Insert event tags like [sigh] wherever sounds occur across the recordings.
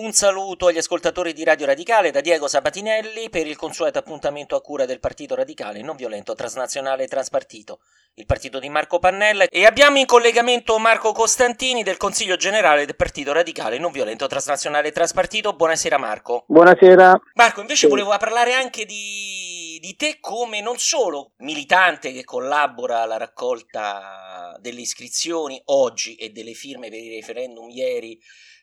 Un saluto agli ascoltatori di Radio Radicale da Diego Sabatinelli per il consueto appuntamento a cura del Partito Radicale non violento transnazionale e transpartito, il partito di Marco Pannella e abbiamo in collegamento Marco Costantini del Consiglio Generale del Partito Radicale non violento transnazionale e transpartito. Buonasera Marco. Buonasera. Marco, invece sì. volevo parlare anche di, di te come non solo militante che collabora alla raccolta delle iscrizioni oggi e delle firme per il referendum ieri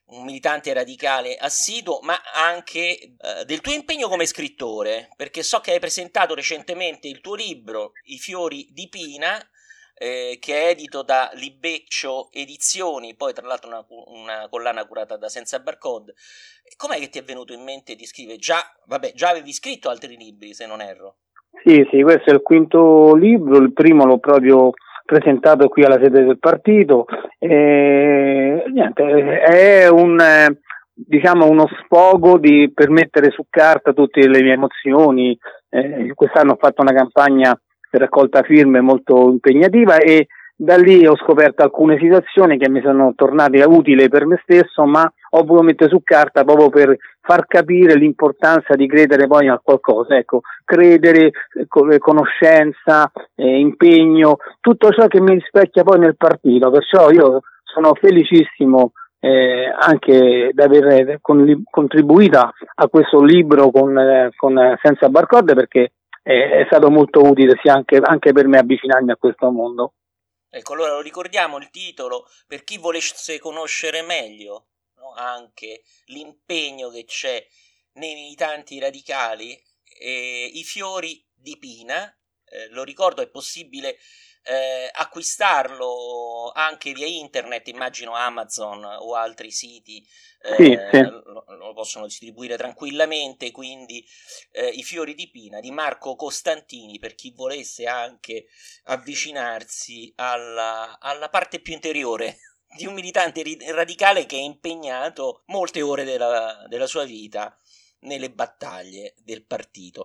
un militante radicale assiduo, ma anche eh, del tuo impegno come scrittore, perché so che hai presentato recentemente il tuo libro I fiori di Pina, eh, che è edito da Libeccio Edizioni, poi tra l'altro una, una, collana curata da Senza Barcode. Com'è che ti è venuto in mente di scrivere? Già, vabbè, già avevi scritto altri libri, se non erro. Sì, sì, questo è il quinto libro, il primo l'ho proprio presentato qui alla sede del partito. E, niente, è un, diciamo uno sfogo di, per mettere su carta tutte le mie emozioni. Eh, quest'anno ho fatto una campagna raccolta firme molto impegnativa e da lì ho scoperto alcune situazioni che mi sono tornate utili per me stesso, ma ho voluto mettere su carta proprio per far capire l'importanza di credere poi a qualcosa, ecco, credere, eh, conoscenza, eh, impegno, tutto ciò che mi rispecchia poi nel partito, perciò io sono felicissimo eh, anche di aver con, contribuito a questo libro con, eh, con Senza Barcode perché è stato molto utile sia anche, anche per me avvicinarmi a questo mondo. Ecco, allora lo ricordiamo il titolo per chi volesse conoscere meglio no? anche l'impegno che c'è nei militanti radicali. Eh, I fiori di Pina, eh, lo ricordo, è possibile eh, acquistarlo anche via internet, immagino Amazon o altri siti eh, sì, sì. Lo, lo, possono distribuire tranquillamente, quindi eh, I fiori di Pina di Marco Costantini per chi volesse anche avvicinarsi alla, alla parte più interiore [laughs] di un militante radicale che è impegnato molte ore della, della sua vita nelle battaglie del partito.